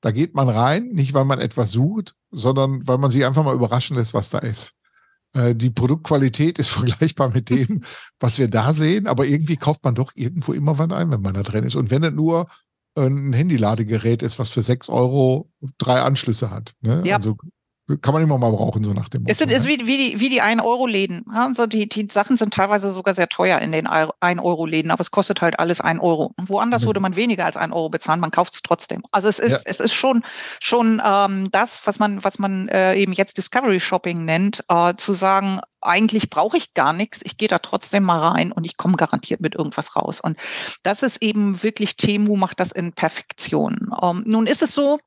Da geht man rein, nicht weil man etwas sucht, sondern weil man sich einfach mal überraschen lässt, was da ist. Äh, die Produktqualität ist [LAUGHS] vergleichbar mit dem, was wir da sehen, aber irgendwie kauft man doch irgendwo immer was ein, wenn man da drin ist. Und wenn es nur ein Handyladegerät ist, was für sechs Euro drei Anschlüsse hat. Ne? Ja. Also kann man immer mal brauchen, so nach dem Motto. Es sind, ist ne? wie, wie die, wie die 1-Euro-Läden. Ja, so die, die Sachen sind teilweise sogar sehr teuer in den 1-Euro-Läden, aber es kostet halt alles 1 Euro. Und woanders mhm. würde man weniger als 1 Euro bezahlen, man kauft es trotzdem. Also es ist, ja. es ist schon, schon ähm, das, was man, was man äh, eben jetzt Discovery Shopping nennt, äh, zu sagen, eigentlich brauche ich gar nichts, ich gehe da trotzdem mal rein und ich komme garantiert mit irgendwas raus. Und das ist eben wirklich, Temu macht das in Perfektion. Ähm, nun ist es so,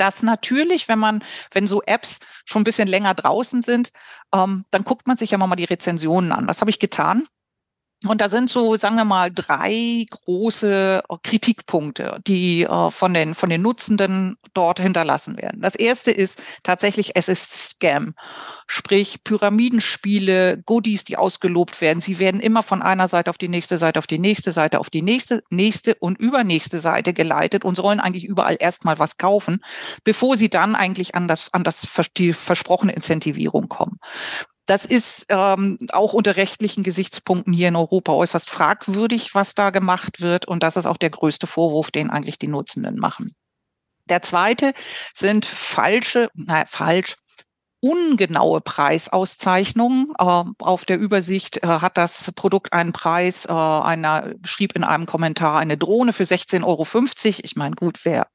dass natürlich, wenn man, wenn so Apps schon ein bisschen länger draußen sind, ähm, dann guckt man sich ja mal die Rezensionen an. Das habe ich getan. Und da sind so, sagen wir mal, drei große äh, Kritikpunkte, die äh, von, den, von den Nutzenden dort hinterlassen werden. Das erste ist tatsächlich, es ist Scam. Sprich, Pyramidenspiele, Goodies, die ausgelobt werden. Sie werden immer von einer Seite auf die nächste Seite, auf die nächste Seite, auf die nächste, nächste und übernächste Seite geleitet und sollen eigentlich überall erstmal was kaufen, bevor sie dann eigentlich an das, an das, die versprochene Incentivierung kommen. Das ist ähm, auch unter rechtlichen Gesichtspunkten hier in Europa äußerst fragwürdig, was da gemacht wird. Und das ist auch der größte Vorwurf, den eigentlich die Nutzenden machen. Der zweite sind falsche, naja, falsch, ungenaue Preisauszeichnungen. Äh, auf der Übersicht äh, hat das Produkt einen Preis, äh, einer schrieb in einem Kommentar eine Drohne für 16,50 Euro. Ich meine, gut, wer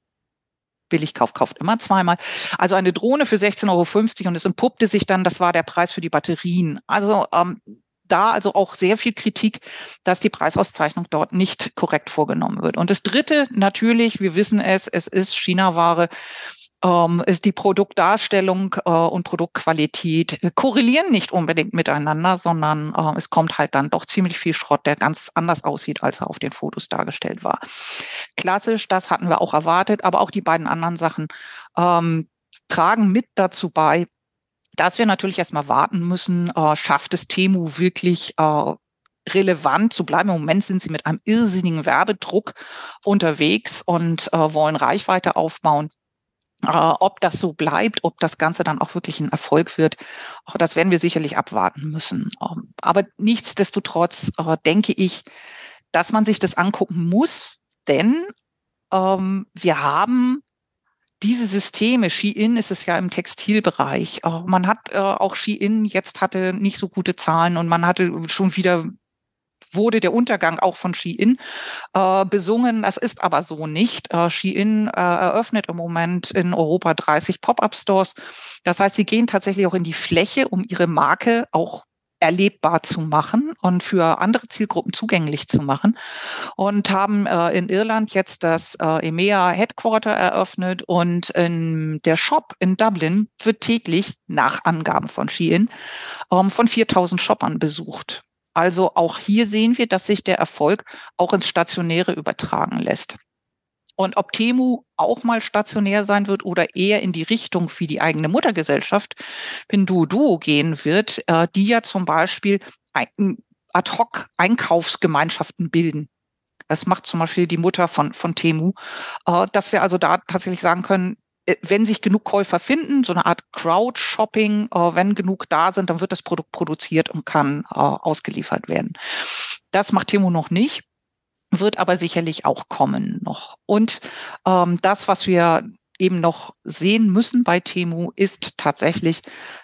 billig kauft, kauft immer zweimal. Also eine Drohne für 16,50 Euro und es entpuppte sich dann, das war der Preis für die Batterien. Also ähm, da also auch sehr viel Kritik, dass die Preisauszeichnung dort nicht korrekt vorgenommen wird. Und das Dritte, natürlich, wir wissen es, es ist China-Ware ähm, ist die Produktdarstellung äh, und Produktqualität äh, korrelieren nicht unbedingt miteinander, sondern äh, es kommt halt dann doch ziemlich viel Schrott, der ganz anders aussieht, als er auf den Fotos dargestellt war. Klassisch, das hatten wir auch erwartet, aber auch die beiden anderen Sachen ähm, tragen mit dazu bei, dass wir natürlich erstmal warten müssen, äh, schafft es Temu wirklich äh, relevant zu bleiben. Im Moment sind sie mit einem irrsinnigen Werbedruck unterwegs und äh, wollen Reichweite aufbauen. Äh, ob das so bleibt, ob das Ganze dann auch wirklich ein Erfolg wird, auch das werden wir sicherlich abwarten müssen. Ähm, aber nichtsdestotrotz äh, denke ich, dass man sich das angucken muss, denn ähm, wir haben diese Systeme, Shein ist es ja im Textilbereich. Äh, man hat äh, auch Shein jetzt hatte nicht so gute Zahlen und man hatte schon wieder wurde der Untergang auch von Shein äh, besungen. Das ist aber so nicht. Äh, Shein äh, eröffnet im Moment in Europa 30 Pop-up-Stores. Das heißt, sie gehen tatsächlich auch in die Fläche, um ihre Marke auch erlebbar zu machen und für andere Zielgruppen zugänglich zu machen und haben äh, in Irland jetzt das äh, EMEA Headquarter eröffnet und in der Shop in Dublin wird täglich nach Angaben von Shein ähm, von 4000 Shoppern besucht. Also auch hier sehen wir, dass sich der Erfolg auch ins Stationäre übertragen lässt. Und ob Temu auch mal stationär sein wird oder eher in die Richtung wie die eigene Muttergesellschaft Pinduoduo gehen wird, äh, die ja zum Beispiel ad hoc Einkaufsgemeinschaften bilden. Das macht zum Beispiel die Mutter von, von Temu, äh, dass wir also da tatsächlich sagen können, wenn sich genug Käufer finden, so eine Art Crowd-Shopping, äh, wenn genug da sind, dann wird das Produkt produziert und kann äh, ausgeliefert werden. Das macht Temu noch nicht wird aber sicherlich auch kommen noch. Und ähm, das, was wir eben noch sehen müssen bei Temu, ist tatsächlich,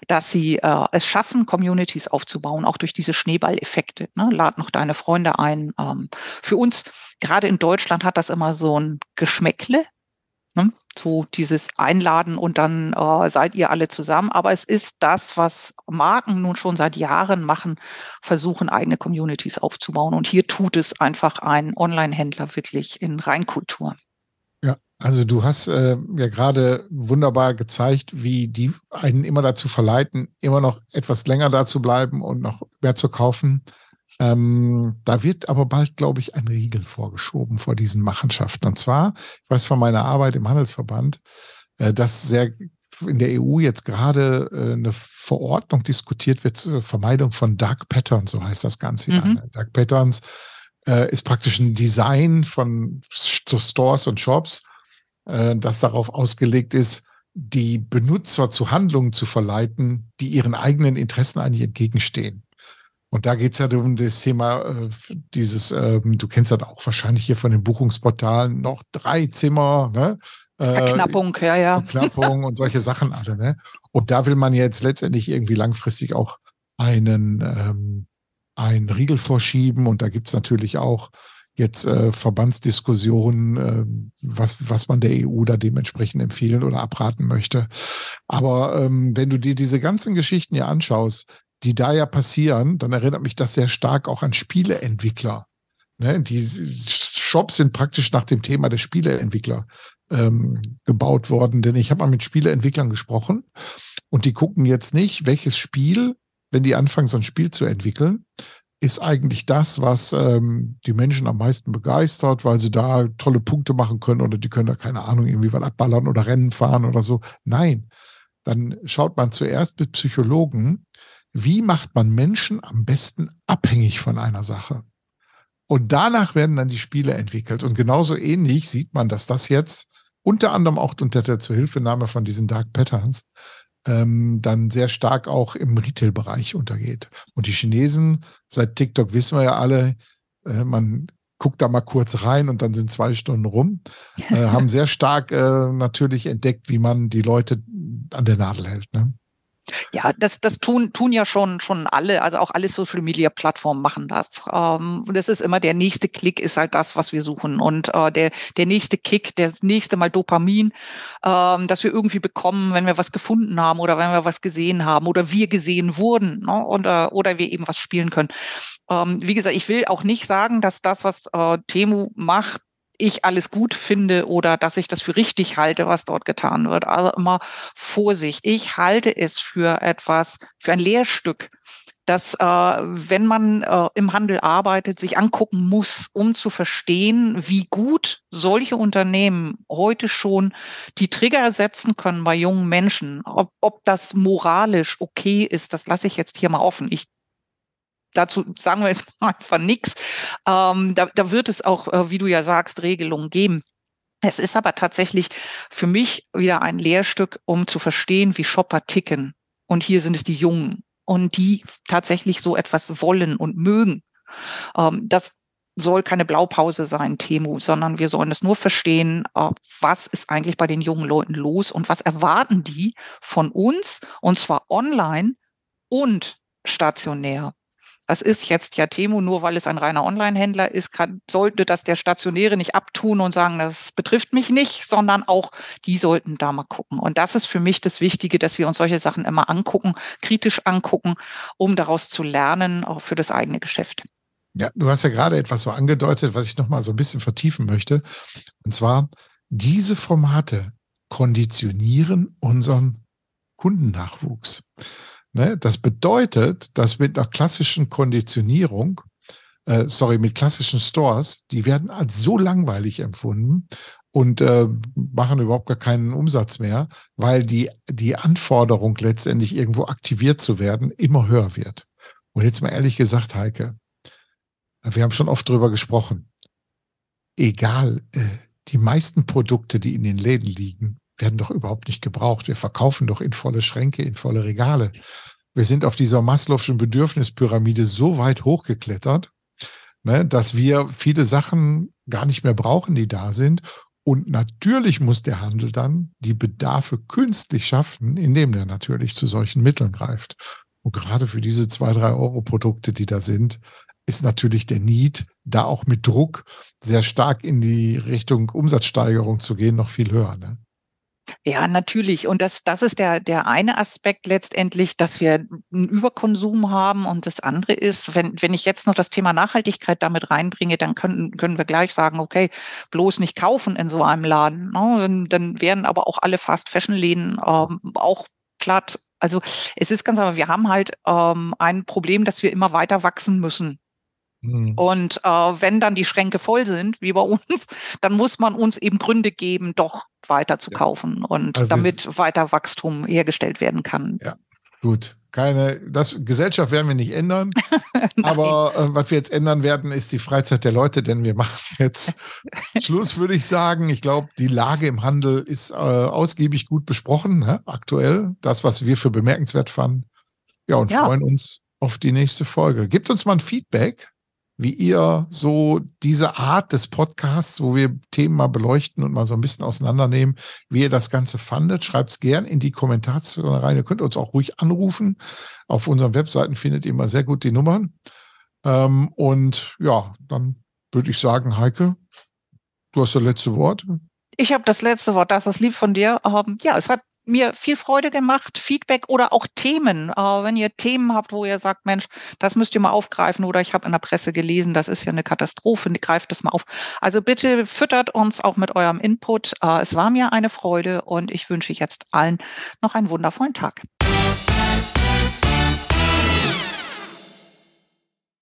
dass sie äh, es schaffen, Communities aufzubauen, auch durch diese Schneeballeffekte. Ne? Lad noch deine Freunde ein. Ähm, für uns, gerade in Deutschland, hat das immer so ein Geschmäckle. Ne? So dieses Einladen und dann äh, seid ihr alle zusammen. Aber es ist das, was Marken nun schon seit Jahren machen, versuchen eigene Communities aufzubauen. Und hier tut es einfach ein Online-Händler wirklich in Reinkultur. Ja, also du hast äh, ja gerade wunderbar gezeigt, wie die einen immer dazu verleiten, immer noch etwas länger da zu bleiben und noch mehr zu kaufen. Ähm, da wird aber bald, glaube ich, ein Riegel vorgeschoben vor diesen Machenschaften. Und zwar, ich weiß von meiner Arbeit im Handelsverband, äh, dass sehr in der EU jetzt gerade äh, eine Verordnung diskutiert wird zur Vermeidung von Dark Patterns, so heißt das Ganze. Mhm. Ja. Dark Patterns äh, ist praktisch ein Design von Stores und Shops, äh, das darauf ausgelegt ist, die Benutzer zu Handlungen zu verleiten, die ihren eigenen Interessen eigentlich entgegenstehen. Und da geht es ja um das Thema, äh, dieses, ähm, du kennst das auch wahrscheinlich hier von den Buchungsportalen, noch drei Zimmer, ne? Äh, Verknappung, ja, ja. Verknappung und solche Sachen alle, ne? Und da will man jetzt letztendlich irgendwie langfristig auch einen, ähm, einen Riegel vorschieben. Und da gibt's natürlich auch jetzt äh, Verbandsdiskussionen, äh, was, was man der EU da dementsprechend empfehlen oder abraten möchte. Aber ähm, wenn du dir diese ganzen Geschichten hier anschaust, die da ja passieren, dann erinnert mich das sehr stark auch an Spieleentwickler. Ne? Die Shops sind praktisch nach dem Thema der Spieleentwickler ähm, gebaut worden, denn ich habe mal mit Spieleentwicklern gesprochen und die gucken jetzt nicht, welches Spiel, wenn die anfangen, so ein Spiel zu entwickeln, ist eigentlich das, was ähm, die Menschen am meisten begeistert, weil sie da tolle Punkte machen können oder die können da keine Ahnung irgendwie was abballern oder Rennen fahren oder so. Nein, dann schaut man zuerst mit Psychologen, wie macht man Menschen am besten abhängig von einer Sache? Und danach werden dann die Spiele entwickelt. Und genauso ähnlich sieht man, dass das jetzt unter anderem auch unter der Zuhilfenahme von diesen Dark Patterns ähm, dann sehr stark auch im Retail-Bereich untergeht. Und die Chinesen, seit TikTok wissen wir ja alle, äh, man guckt da mal kurz rein und dann sind zwei Stunden rum, äh, [LAUGHS] haben sehr stark äh, natürlich entdeckt, wie man die Leute an der Nadel hält. Ne? Ja, das, das tun, tun ja schon, schon alle, also auch alle Social Media Plattformen machen das. Ähm, und das ist immer der nächste Klick ist halt das, was wir suchen. Und äh, der, der nächste Kick, das nächste Mal Dopamin, ähm, das wir irgendwie bekommen, wenn wir was gefunden haben oder wenn wir was gesehen haben oder wir gesehen wurden ne? und, äh, oder wir eben was spielen können. Ähm, wie gesagt, ich will auch nicht sagen, dass das, was äh, Temu macht, ich alles gut finde oder dass ich das für richtig halte, was dort getan wird. Also immer Vorsicht. Ich halte es für etwas, für ein Lehrstück, dass äh, wenn man äh, im Handel arbeitet, sich angucken muss, um zu verstehen, wie gut solche Unternehmen heute schon die Trigger setzen können bei jungen Menschen. Ob, ob das moralisch okay ist, das lasse ich jetzt hier mal offen. Ich dazu sagen wir jetzt mal [LAUGHS] einfach nichts. Ähm, da, da wird es auch, äh, wie du ja sagst, Regelungen geben. Es ist aber tatsächlich für mich wieder ein Lehrstück, um zu verstehen, wie Shopper ticken. Und hier sind es die Jungen und die tatsächlich so etwas wollen und mögen. Ähm, das soll keine Blaupause sein, Temu, sondern wir sollen es nur verstehen, äh, was ist eigentlich bei den jungen Leuten los und was erwarten die von uns, und zwar online und stationär. Das ist jetzt ja Temo, nur weil es ein reiner Online-Händler ist, kann, sollte das der Stationäre nicht abtun und sagen, das betrifft mich nicht, sondern auch die sollten da mal gucken. Und das ist für mich das Wichtige, dass wir uns solche Sachen immer angucken, kritisch angucken, um daraus zu lernen, auch für das eigene Geschäft. Ja, du hast ja gerade etwas so angedeutet, was ich nochmal so ein bisschen vertiefen möchte. Und zwar, diese Formate konditionieren unseren Kundennachwuchs. Ne? Das bedeutet, dass mit einer klassischen Konditionierung, äh, sorry, mit klassischen Stores, die werden als so langweilig empfunden und äh, machen überhaupt gar keinen Umsatz mehr, weil die, die Anforderung letztendlich irgendwo aktiviert zu werden immer höher wird. Und jetzt mal ehrlich gesagt, Heike, wir haben schon oft drüber gesprochen. Egal, äh, die meisten Produkte, die in den Läden liegen, werden doch überhaupt nicht gebraucht. Wir verkaufen doch in volle Schränke, in volle Regale. Wir sind auf dieser Maslow'schen Bedürfnispyramide so weit hochgeklettert, ne, dass wir viele Sachen gar nicht mehr brauchen, die da sind. Und natürlich muss der Handel dann die Bedarfe künstlich schaffen, indem er natürlich zu solchen Mitteln greift. Und gerade für diese zwei, drei Euro Produkte, die da sind, ist natürlich der Need, da auch mit Druck sehr stark in die Richtung Umsatzsteigerung zu gehen, noch viel höher. Ne? Ja, natürlich. Und das, das ist der, der eine Aspekt letztendlich, dass wir einen Überkonsum haben. Und das andere ist, wenn, wenn ich jetzt noch das Thema Nachhaltigkeit damit reinbringe, dann können, können wir gleich sagen, okay, bloß nicht kaufen in so einem Laden. Ne? Dann wären aber auch alle Fast-Fashion-Läden ähm, auch platt. Also es ist ganz einfach, wir haben halt ähm, ein Problem, dass wir immer weiter wachsen müssen. Mhm. Und äh, wenn dann die Schränke voll sind, wie bei [LAUGHS] uns, dann muss man uns eben Gründe geben, doch weiter zu ja. kaufen und also damit weiter Wachstum hergestellt werden kann. Ja, gut. Keine, das Gesellschaft werden wir nicht ändern. [LAUGHS] aber äh, was wir jetzt ändern werden, ist die Freizeit der Leute, denn wir machen [LAUGHS] jetzt Schluss, würde ich sagen. Ich glaube, die Lage im Handel ist äh, ausgiebig gut besprochen, ne? aktuell. Das, was wir für bemerkenswert fanden. Ja, und ja. freuen uns auf die nächste Folge. Gibt uns mal ein Feedback wie ihr so diese Art des Podcasts, wo wir Themen mal beleuchten und mal so ein bisschen auseinandernehmen, wie ihr das Ganze fandet. Schreibt es gern in die Kommentarzone rein. Ihr könnt uns auch ruhig anrufen. Auf unseren Webseiten findet ihr immer sehr gut die Nummern. Ähm, und ja, dann würde ich sagen, Heike, du hast das letzte Wort. Ich habe das letzte Wort. Das ist lieb von dir. Ähm, ja, es hat mir viel Freude gemacht. Feedback oder auch Themen. Äh, wenn ihr Themen habt, wo ihr sagt, Mensch, das müsst ihr mal aufgreifen oder ich habe in der Presse gelesen, das ist ja eine Katastrophe, greift das mal auf. Also bitte füttert uns auch mit eurem Input. Äh, es war mir eine Freude und ich wünsche jetzt allen noch einen wundervollen Tag.